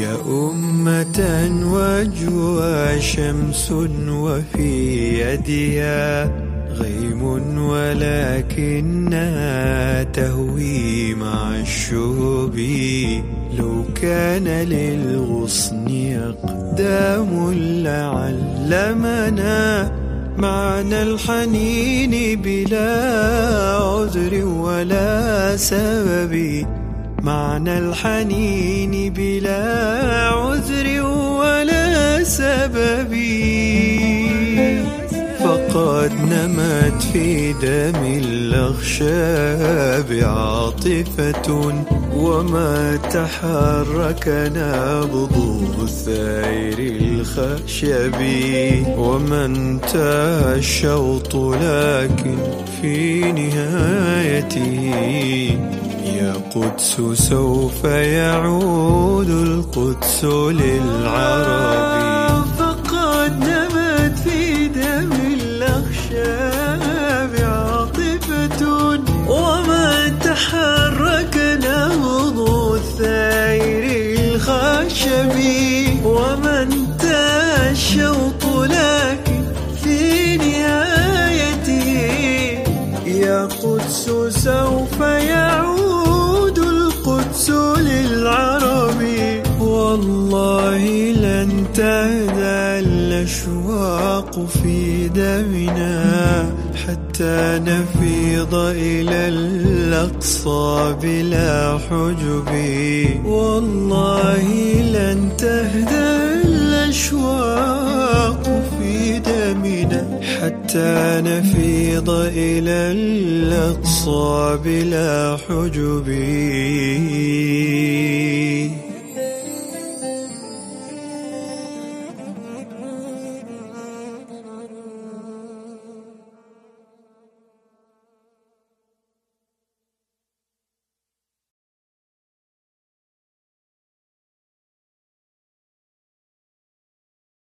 يا أمة وجهها شمس وفي يدها غيم ولكنها تهوي مع الشهب لو كان للغصن أقدام لعلمنا معنى الحنين بلا عذر ولا سبب. معنى الحنين بلا عذر ولا سبب. فقد نمت في دم الأخشاب عاطفة وما تحرك نبض الثائر الخشب. وما انتهى الشوط لكن في نهايته يا قدس سوف يعود القدس للعرب. فقد نمت في دم الأخشاب عاطفة وما تحرك نبض الثائر الخشب. وما انتهى الشوط لكن في نهايته يا قدس سوف يعود القدس للعرب والله لن تهدى الأشواق في دمنا حتى نفيض إلى الأقصى بلا حجب. والله حتى نفيض إلى الأقصى بلا حجب.